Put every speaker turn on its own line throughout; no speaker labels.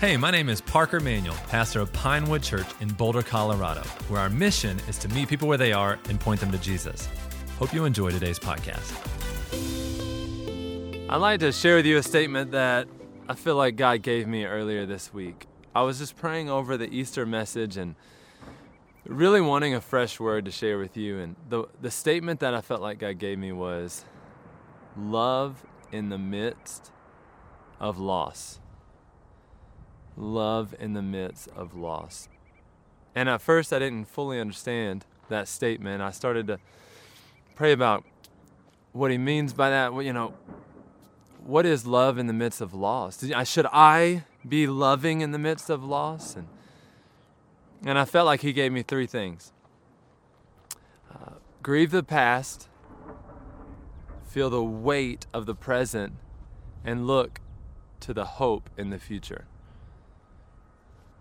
Hey, my name is Parker Manuel, pastor of Pinewood Church in Boulder, Colorado, where our mission is to meet people where they are and point them to Jesus. Hope you enjoy today's podcast.
I'd like to share with you a statement that I feel like God gave me earlier this week. I was just praying over the Easter message and really wanting a fresh word to share with you. And the, the statement that I felt like God gave me was love in the midst of loss love in the midst of loss. And at first, I didn't fully understand that statement. I started to pray about what he means by that. You know, what is love in the midst of loss? Should I be loving in the midst of loss? And, and I felt like he gave me three things uh, grieve the past, feel the weight of the present, and look to the hope in the future.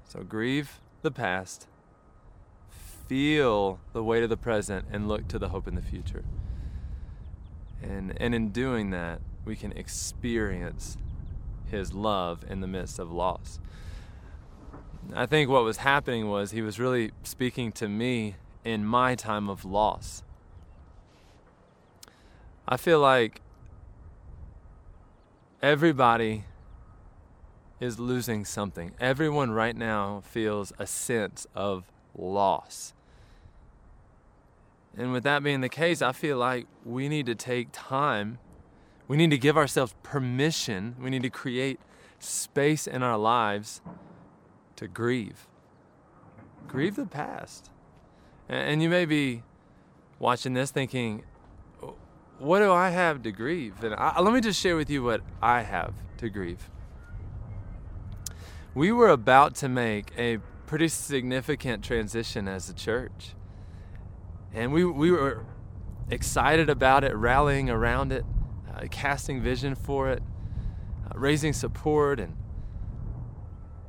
So grieve the past, feel the weight of the present, and look to the hope in the future. And, and in doing that, we can experience His love in the midst of loss. I think what was happening was He was really speaking to me in my time of loss. I feel like everybody is losing something. Everyone right now feels a sense of loss. And with that being the case, I feel like we need to take time. We need to give ourselves permission. We need to create space in our lives to grieve. Grieve the past. And you may be watching this thinking, what do I have to grieve? And I, let me just share with you what I have to grieve we were about to make a pretty significant transition as a church. And we, we were excited about it, rallying around it, uh, casting vision for it, uh, raising support. And,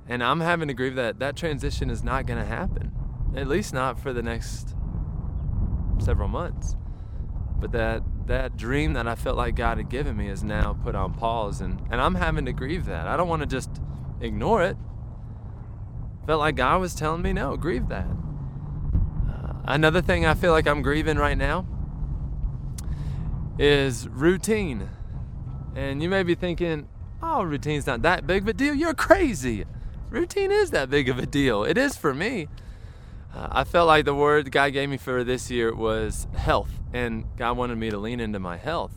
and I'm having to grieve that that transition is not going to happen, at least not for the next several months. But that, that dream that I felt like God had given me is now put on pause. And, and I'm having to grieve that. I don't want to just ignore it. Felt like God was telling me, no, grieve that. Uh, another thing I feel like I'm grieving right now is routine. And you may be thinking, oh, routine's not that big of a deal. You're crazy. Routine is that big of a deal. It is for me. Uh, I felt like the word God gave me for this year was health, and God wanted me to lean into my health.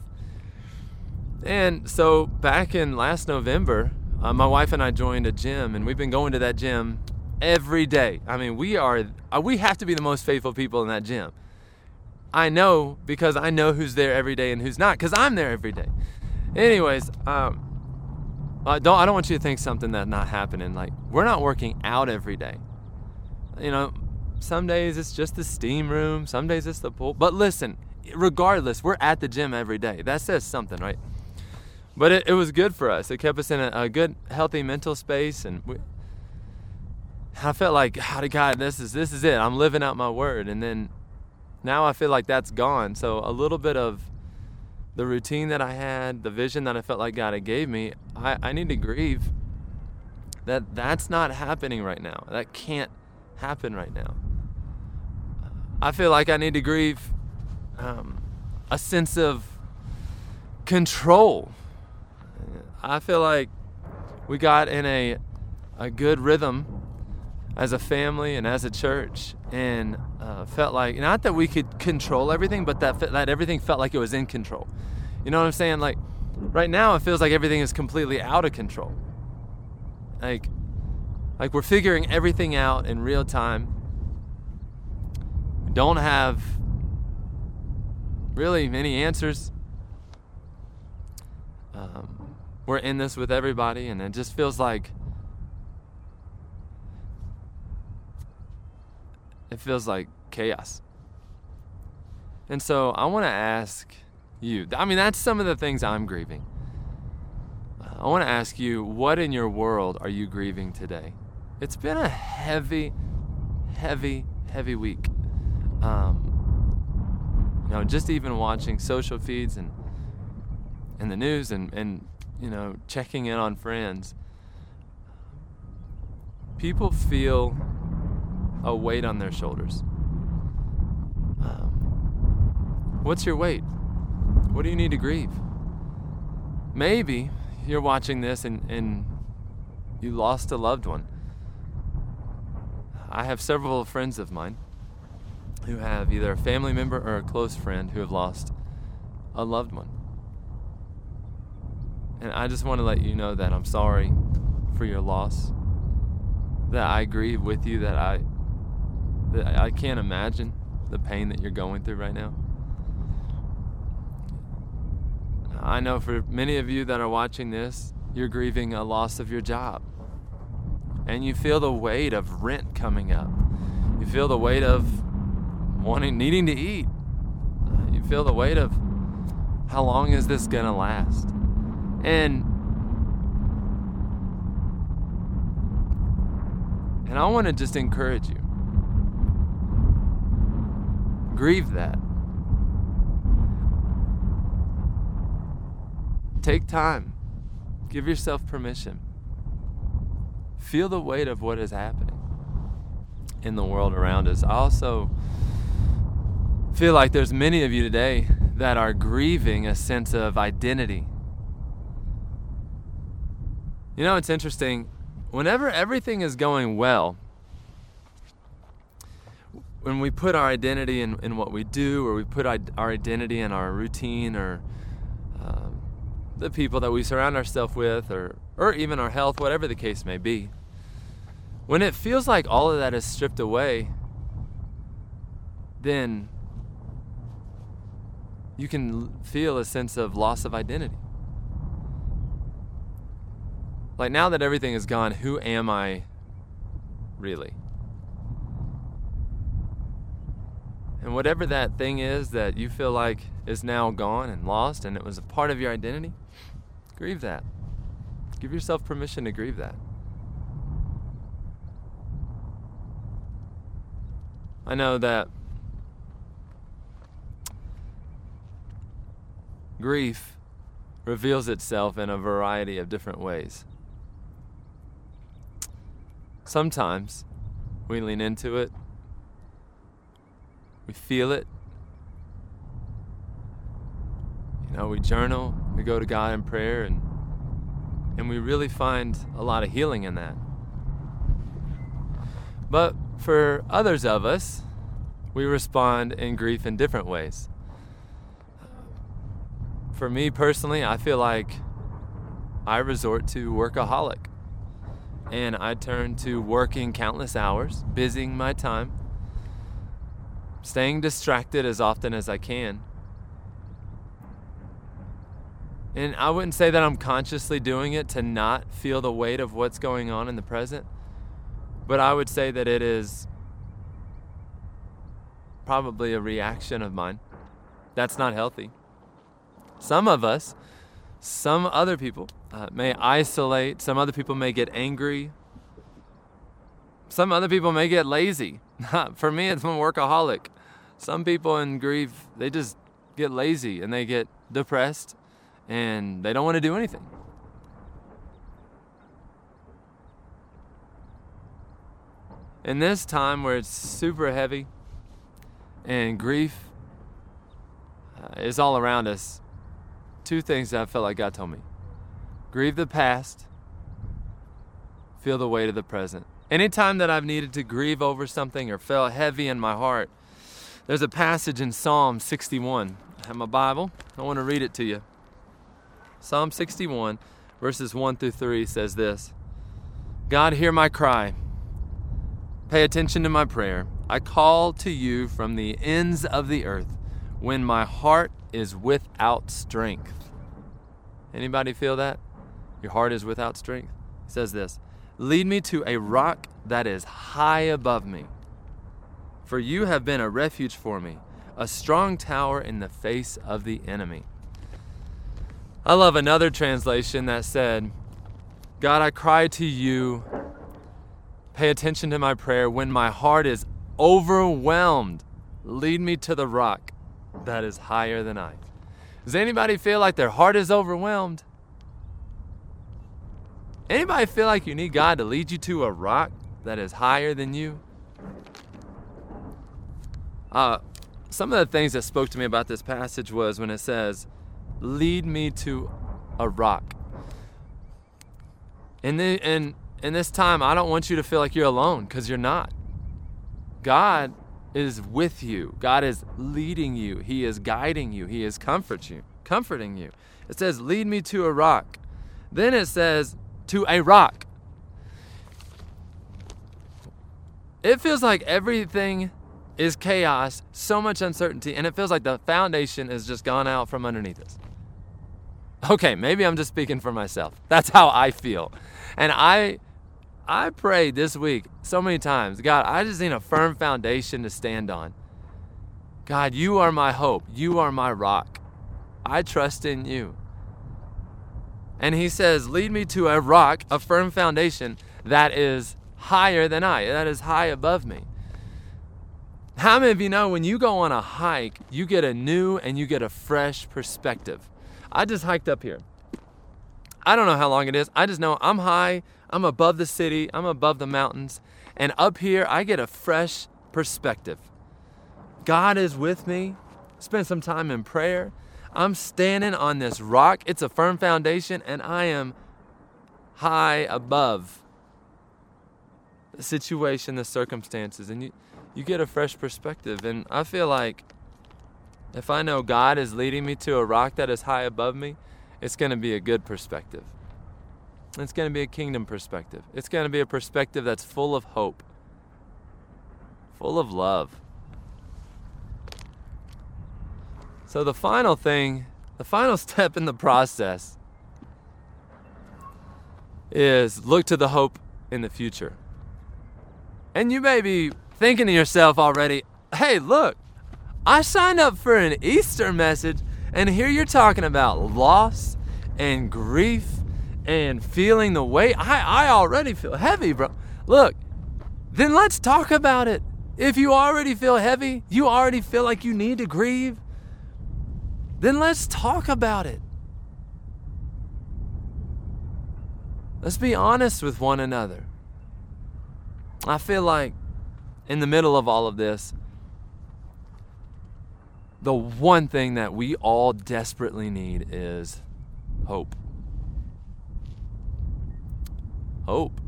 And so back in last November, uh, my wife and I joined a gym, and we've been going to that gym every day. I mean, we are uh, we have to be the most faithful people in that gym. I know because I know who's there every day and who's not because I'm there every day. Anyways, um, I don't I don't want you to think something that's not happening. Like we're not working out every day. You know, some days it's just the steam room, some days it's the pool. But listen, regardless, we're at the gym every day. That says something, right? But it, it was good for us. It kept us in a, a good, healthy mental space, and we, I felt like, God, God, this is this is it. I'm living out my word, and then now I feel like that's gone. So a little bit of the routine that I had, the vision that I felt like God had gave me, I, I need to grieve that that's not happening right now. That can't happen right now. I feel like I need to grieve um, a sense of control I feel like we got in a a good rhythm as a family and as a church, and uh, felt like not that we could control everything, but that that everything felt like it was in control. You know what I'm saying? Like right now, it feels like everything is completely out of control. Like like we're figuring everything out in real time. We don't have really many answers. Um, we're in this with everybody, and it just feels like it feels like chaos. And so I want to ask you. I mean, that's some of the things I'm grieving. I want to ask you, what in your world are you grieving today? It's been a heavy, heavy, heavy week. Um, you know, just even watching social feeds and and the news and, and you know, checking in on friends. people feel a weight on their shoulders. Um, what's your weight? What do you need to grieve? Maybe you're watching this and, and you lost a loved one. I have several friends of mine who have either a family member or a close friend who have lost a loved one. And I just want to let you know that I'm sorry for your loss. That I grieve with you, that I that I can't imagine the pain that you're going through right now. I know for many of you that are watching this, you're grieving a loss of your job. And you feel the weight of rent coming up. You feel the weight of wanting needing to eat. You feel the weight of how long is this going to last? And and I want to just encourage you. Grieve that. Take time. Give yourself permission. Feel the weight of what is happening in the world around us. I also feel like there's many of you today that are grieving a sense of identity. You know, it's interesting. Whenever everything is going well, when we put our identity in, in what we do, or we put our identity in our routine, or um, the people that we surround ourselves with, or, or even our health, whatever the case may be, when it feels like all of that is stripped away, then you can feel a sense of loss of identity. Like now that everything is gone, who am I really? And whatever that thing is that you feel like is now gone and lost and it was a part of your identity, grieve that. Give yourself permission to grieve that. I know that grief reveals itself in a variety of different ways. Sometimes we lean into it, we feel it. You know, we journal, we go to God in prayer, and, and we really find a lot of healing in that. But for others of us, we respond in grief in different ways for me personally, I feel like I resort to workaholic. And I turn to working countless hours, busying my time, staying distracted as often as I can. And I wouldn't say that I'm consciously doing it to not feel the weight of what's going on in the present, but I would say that it is probably a reaction of mine. That's not healthy. Some of us, some other people uh, may isolate, some other people may get angry, some other people may get lazy. For me, it's I'm a workaholic. Some people in grief, they just get lazy and they get depressed and they don't want to do anything. In this time where it's super heavy and grief uh, is all around us, two things that I felt like God told me grieve the past, feel the weight of the present. Anytime that I've needed to grieve over something or felt heavy in my heart, there's a passage in Psalm 61. I have my Bible. I want to read it to you. Psalm 61, verses 1 through 3 says this God, hear my cry. Pay attention to my prayer. I call to you from the ends of the earth when my heart is without strength. Anybody feel that? Your heart is without strength? He says this Lead me to a rock that is high above me. For you have been a refuge for me, a strong tower in the face of the enemy. I love another translation that said, God, I cry to you. Pay attention to my prayer. When my heart is overwhelmed, lead me to the rock that is higher than I. Does anybody feel like their heart is overwhelmed? Anybody feel like you need God to lead you to a rock that is higher than you. Uh, some of the things that spoke to me about this passage was when it says, Lead me to a rock. And in this time, I don't want you to feel like you're alone because you're not. God is with you. God is leading you. He is guiding you. He is comfort you, comforting you. It says, "Lead me to a rock." Then it says, "To a rock." It feels like everything is chaos, so much uncertainty, and it feels like the foundation has just gone out from underneath us. Okay, maybe I'm just speaking for myself. That's how I feel. And I I prayed this week so many times, God, I just need a firm foundation to stand on. God, you are my hope. You are my rock. I trust in you. And he says, Lead me to a rock, a firm foundation that is higher than I, that is high above me. How many of you know when you go on a hike, you get a new and you get a fresh perspective? I just hiked up here. I don't know how long it is. I just know I'm high, I'm above the city, I'm above the mountains, and up here I get a fresh perspective. God is with me. Spend some time in prayer. I'm standing on this rock. It's a firm foundation, and I am high above the situation, the circumstances, and you, you get a fresh perspective. And I feel like if I know God is leading me to a rock that is high above me, it's going to be a good perspective. It's going to be a kingdom perspective. It's going to be a perspective that's full of hope, full of love. So, the final thing, the final step in the process is look to the hope in the future. And you may be thinking to yourself already, hey, look, I signed up for an Easter message, and here you're talking about loss and grief and feeling the weight. I, I already feel heavy, bro. Look, then let's talk about it. If you already feel heavy, you already feel like you need to grieve, then let's talk about it. Let's be honest with one another. I feel like in the middle of all of this, the one thing that we all desperately need is hope. Hope.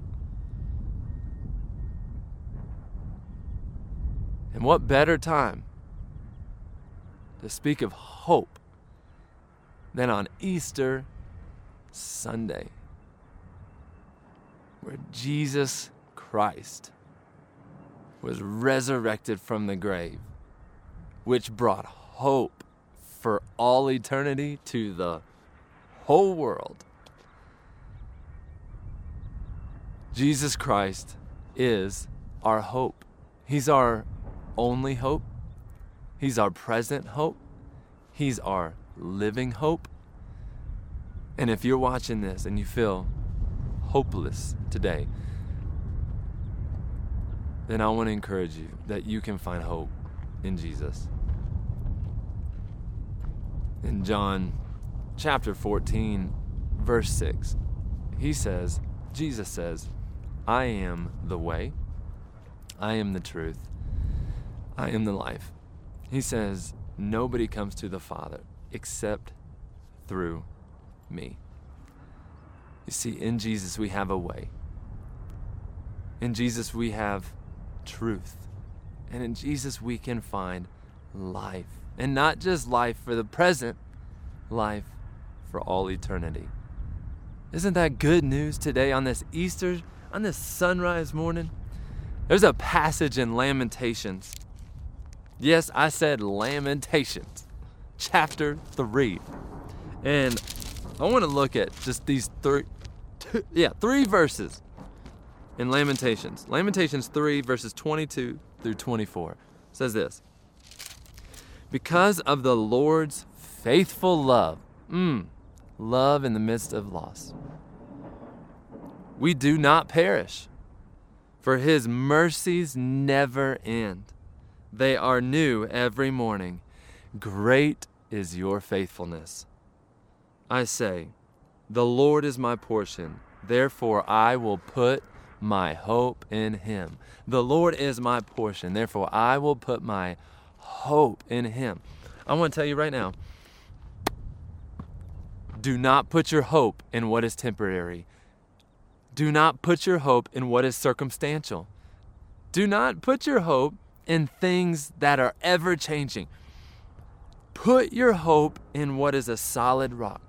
And what better time to speak of hope than on Easter Sunday, where Jesus Christ was resurrected from the grave, which brought hope for all eternity to the whole world. Jesus Christ is our hope. He's our only hope. He's our present hope. He's our living hope. And if you're watching this and you feel hopeless today, then I want to encourage you that you can find hope in Jesus. In John chapter 14, verse 6, he says, Jesus says, I am the way, I am the truth, I am the life. He says, Nobody comes to the Father except through me. You see, in Jesus we have a way. In Jesus we have truth. And in Jesus, we can find life. And not just life for the present, life for all eternity. Isn't that good news today on this Easter, on this sunrise morning? There's a passage in Lamentations. Yes, I said Lamentations, chapter 3. And I want to look at just these three, two, yeah, three verses in Lamentations. Lamentations 3, verses 22 through 24 says this Because of the Lord's faithful love, mm, love in the midst of loss, we do not perish, for his mercies never end. They are new every morning. Great is your faithfulness. I say, The Lord is my portion, therefore I will put my hope in him. The Lord is my portion, therefore I will put my hope in him. I want to tell you right now do not put your hope in what is temporary. Do not put your hope in what is circumstantial. Do not put your hope in things that are ever changing. Put your hope in what is a solid rock.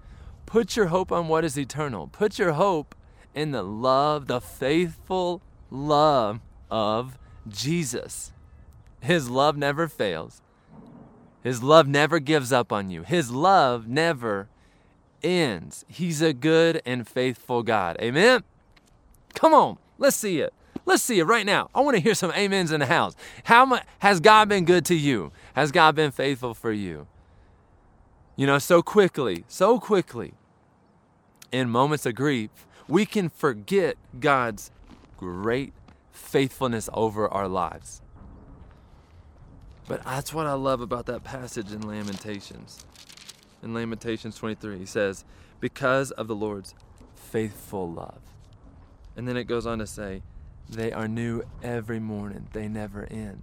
Put your hope on what is eternal. Put your hope in the love, the faithful love of Jesus. His love never fails. His love never gives up on you. His love never ends. He's a good and faithful God. Amen? Come on, let's see it. Let's see it right now. I want to hear some amens in the house. How much has God been good to you? Has God been faithful for you? You know, so quickly, so quickly, in moments of grief, we can forget God's great faithfulness over our lives. But that's what I love about that passage in Lamentations. In Lamentations 23, he says, Because of the Lord's faithful love. And then it goes on to say, They are new every morning, they never end.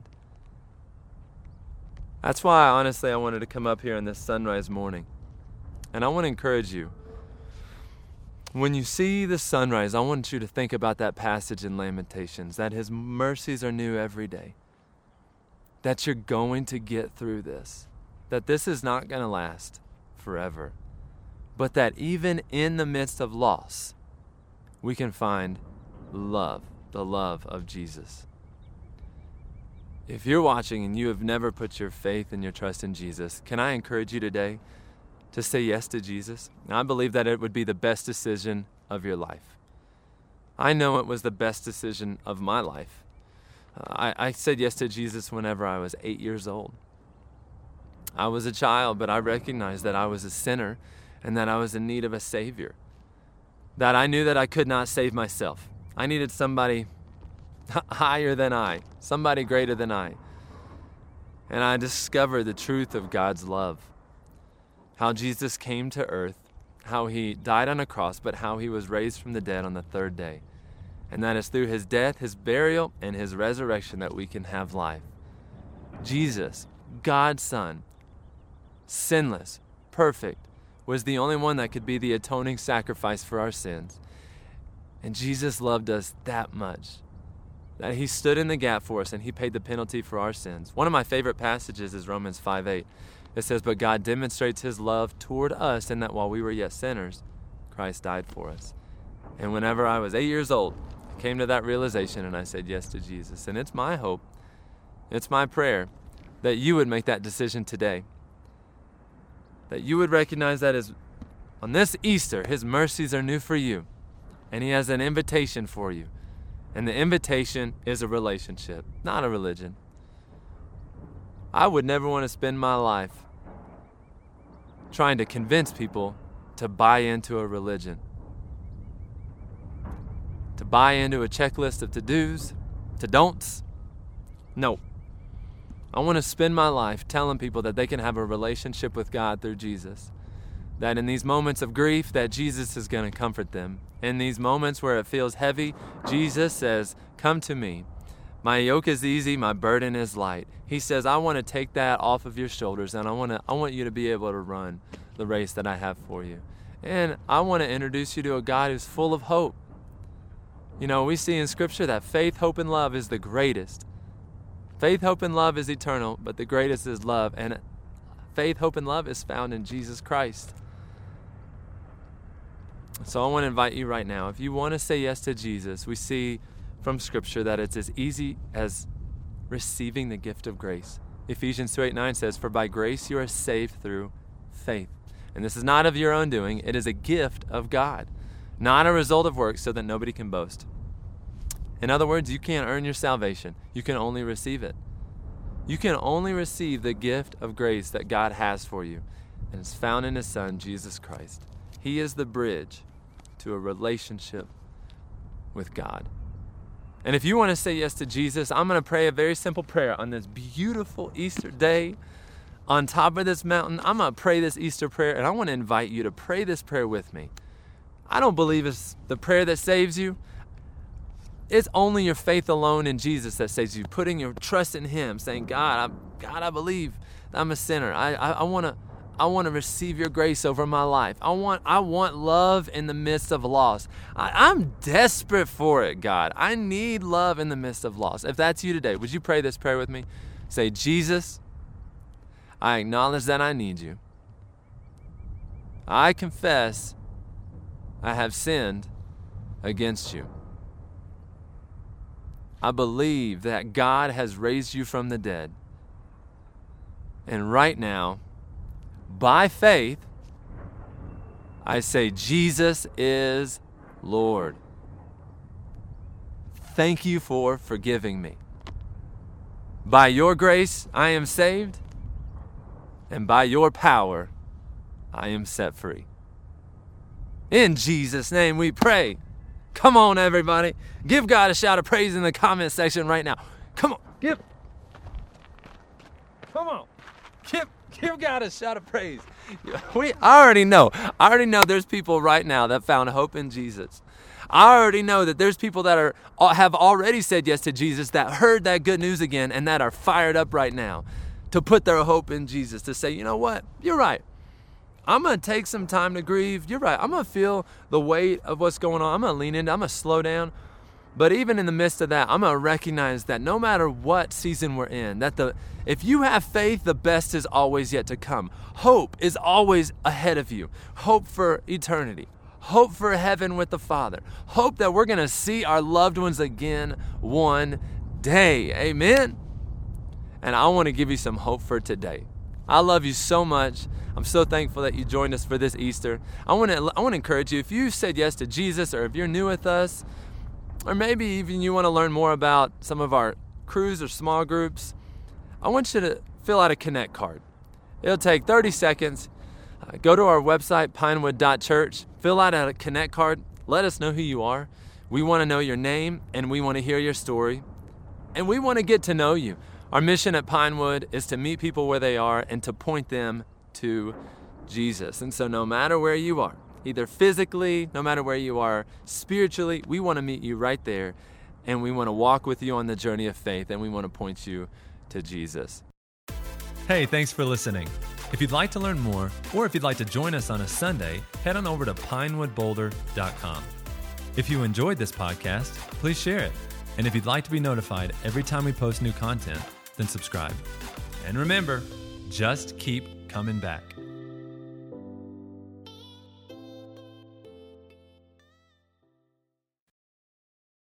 That's why, honestly, I wanted to come up here on this sunrise morning. And I want to encourage you. When you see the sunrise, I want you to think about that passage in Lamentations that His mercies are new every day. That you're going to get through this. That this is not going to last forever. But that even in the midst of loss, we can find love, the love of Jesus. If you're watching and you have never put your faith and your trust in Jesus, can I encourage you today to say yes to Jesus? I believe that it would be the best decision of your life. I know it was the best decision of my life. I, I said yes to Jesus whenever I was eight years old. I was a child, but I recognized that I was a sinner and that I was in need of a Savior. That I knew that I could not save myself. I needed somebody higher than I, somebody greater than I. And I discovered the truth of God's love. How Jesus came to earth, how he died on a cross, but how he was raised from the dead on the third day. And that is through his death, his burial, and his resurrection that we can have life. Jesus, God's Son, sinless, perfect, was the only one that could be the atoning sacrifice for our sins. And Jesus loved us that much that he stood in the gap for us and he paid the penalty for our sins. One of my favorite passages is Romans 5 8. It says, But God demonstrates his love toward us in that while we were yet sinners, Christ died for us. And whenever I was eight years old, I came to that realization and I said yes to Jesus. And it's my hope, it's my prayer that you would make that decision today. That you would recognize that as on this Easter, his mercies are new for you. And he has an invitation for you. And the invitation is a relationship, not a religion. I would never want to spend my life trying to convince people to buy into a religion, to buy into a checklist of to dos, to don'ts. No. I want to spend my life telling people that they can have a relationship with God through Jesus that in these moments of grief that Jesus is going to comfort them. In these moments where it feels heavy, Jesus says, "Come to me. My yoke is easy, my burden is light." He says, "I want to take that off of your shoulders and I want to I want you to be able to run the race that I have for you." And I want to introduce you to a God who's full of hope. You know, we see in scripture that faith, hope and love is the greatest. Faith, hope and love is eternal, but the greatest is love and faith, hope and love is found in Jesus Christ. So I want to invite you right now. If you want to say yes to Jesus, we see from Scripture that it's as easy as receiving the gift of grace. Ephesians 2 8 9 says, For by grace you are saved through faith. And this is not of your own doing, it is a gift of God, not a result of works, so that nobody can boast. In other words, you can't earn your salvation, you can only receive it. You can only receive the gift of grace that God has for you, and it's found in His Son, Jesus Christ. He is the bridge to a relationship with God. And if you want to say yes to Jesus, I'm going to pray a very simple prayer on this beautiful Easter day on top of this mountain. I'm going to pray this Easter prayer, and I want to invite you to pray this prayer with me. I don't believe it's the prayer that saves you. it's only your faith alone in Jesus that saves you. Putting your trust in Him, saying, God, I, God, I believe I'm a sinner. I, I, I want to. I want to receive your grace over my life. I want I want love in the midst of loss. I, I'm desperate for it, God. I need love in the midst of loss. If that's you today, would you pray this prayer with me? Say, Jesus, I acknowledge that I need you. I confess I have sinned against you. I believe that God has raised you from the dead. And right now, by faith, I say, Jesus is Lord. Thank you for forgiving me. By your grace, I am saved, and by your power, I am set free. In Jesus' name we pray. Come on, everybody. Give God a shout of praise in the comment section right now. Come on. Give. Come on. Give, give God a shout of praise. We, I already know. I already know there's people right now that found hope in Jesus. I already know that there's people that are uh, have already said yes to Jesus that heard that good news again and that are fired up right now to put their hope in Jesus to say, you know what? You're right. I'm going to take some time to grieve. You're right. I'm going to feel the weight of what's going on. I'm going to lean in. I'm going to slow down. But even in the midst of that, I'm going to recognize that no matter what season we're in, that the if you have faith, the best is always yet to come. Hope is always ahead of you. Hope for eternity. Hope for heaven with the Father. Hope that we're going to see our loved ones again one day. Amen. And I want to give you some hope for today. I love you so much. I'm so thankful that you joined us for this Easter. I want to I want to encourage you if you said yes to Jesus or if you're new with us or maybe even you want to learn more about some of our crews or small groups, I want you to fill out a connect card. It'll take 30 seconds. Uh, go to our website pinewood.church, fill out a connect card, let us know who you are. We want to know your name and we want to hear your story. And we want to get to know you. Our mission at Pinewood is to meet people where they are and to point them to Jesus. And so, no matter where you are, either physically, no matter where you are, spiritually, we want to meet you right there. And we want to walk with you on the journey of faith and we want to point you to Jesus.
Hey, thanks for listening. If you'd like to learn more, or if you'd like to join us on a Sunday, head on over to pinewoodboulder.com. If you enjoyed this podcast, please share it. And if you'd like to be notified every time we post new content, then subscribe. And remember, just keep coming back.